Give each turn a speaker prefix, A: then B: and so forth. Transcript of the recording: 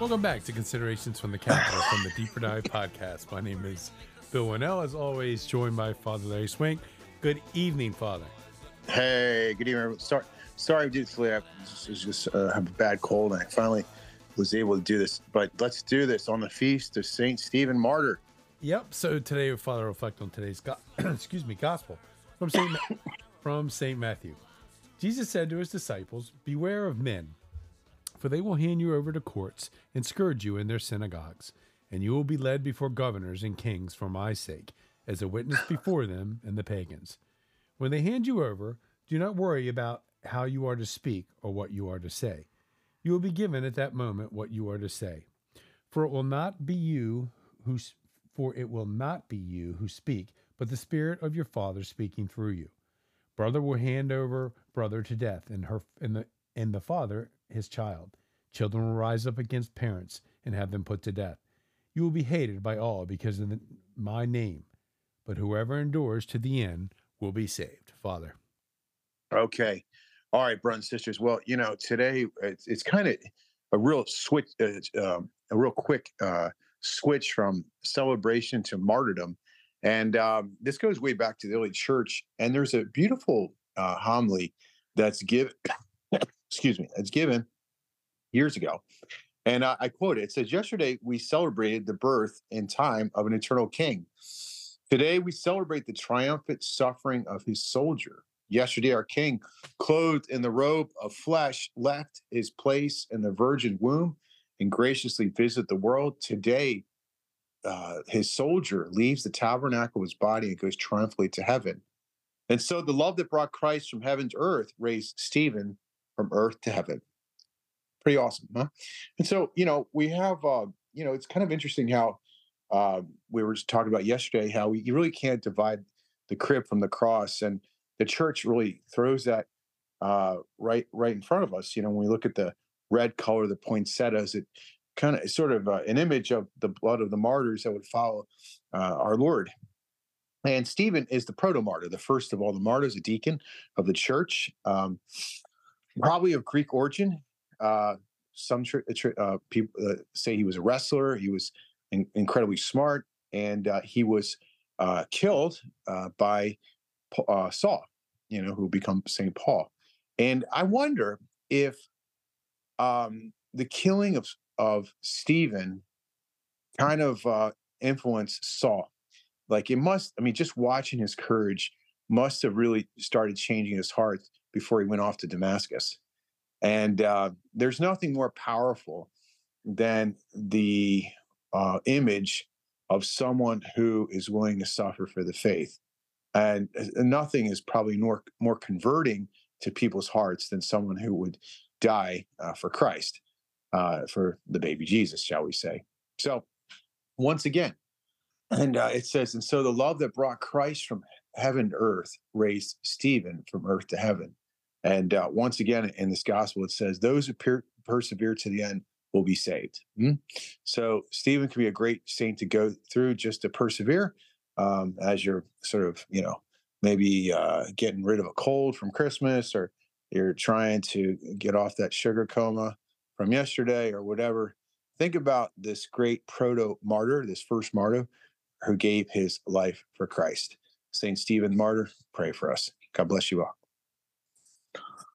A: Welcome back to Considerations from the Capitol from the Deeper Dive podcast. My name is Bill Wannall, as always, joined by Father Larry Swink. Good evening, Father.
B: Hey, good evening. Sorry, sorry, I did I just, just uh, have a bad cold, and I finally was able to do this. But let's do this on the feast of Saint Stephen Martyr.
A: Yep. So today, Father, reflect on today's go- excuse me gospel from Saint Ma- from Saint Matthew. Jesus said to his disciples, "Beware of men." For they will hand you over to courts and scourge you in their synagogues, and you will be led before governors and kings for my sake, as a witness before them and the pagans. When they hand you over, do not worry about how you are to speak or what you are to say. You will be given at that moment what you are to say. For it will not be you who for it will not be you who speak, but the spirit of your Father speaking through you. Brother will hand over brother to death, and her and the and the father his child. Children will rise up against parents and have them put to death. You will be hated by all because of the, my name, but whoever endures to the end will be saved. Father.
B: Okay. All right, brothers and sisters. Well, you know, today it's, it's kind of a real switch, uh, um, a real quick uh, switch from celebration to martyrdom. And um, this goes way back to the early church. And there's a beautiful uh, homily that's given, excuse me, that's given years ago. And I, I quote it. It says, Yesterday we celebrated the birth in time of an eternal king. Today we celebrate the triumphant suffering of his soldier. Yesterday, our king, clothed in the robe of flesh, left his place in the virgin womb and graciously visited the world. Today, uh, his soldier leaves the tabernacle of his body and goes triumphantly to heaven. And so the love that brought Christ from heaven to earth raised Stephen from earth to heaven. Pretty awesome, huh? And so, you know, we have, uh, you know, it's kind of interesting how uh, we were just talking about yesterday how we, you really can't divide the crib from the cross. And the church really throws that uh, right right in front of us. You know, when we look at the red color, the poinsettias, it kind of sort of uh, an image of the blood of the martyrs that would follow uh, our Lord. And Stephen is the proto martyr, the first of all the martyrs, a deacon of the church, um, probably of Greek origin. Uh, some tr- uh, people uh, say he was a wrestler. He was in- incredibly smart, and uh, he was killed by uh, Saul, you know, who become Saint Paul. And I wonder if um, the killing of of Stephen kind of uh, influenced Saul. Like it must. I mean, just watching his courage must have really started changing his heart before he went off to Damascus. And uh, there's nothing more powerful than the uh, image of someone who is willing to suffer for the faith. And, uh, nothing is probably more more converting to people's hearts than someone who would die uh, for Christ, uh, for the baby Jesus, shall we say? So, once again, and uh, it says, and so the love that brought Christ from heaven to earth raised Stephen from earth to heaven. And uh, once again, in this gospel, it says, those who per- persevere to the end will be saved. Mm-hmm. So Stephen can be a great saint to go through just to persevere um, as you're sort of, you know, maybe uh, getting rid of a cold from Christmas or you're trying to get off that sugar coma from yesterday or whatever. Think about this great proto martyr, this first martyr who gave his life for Christ. St. Stephen Martyr, pray for us. God bless you all.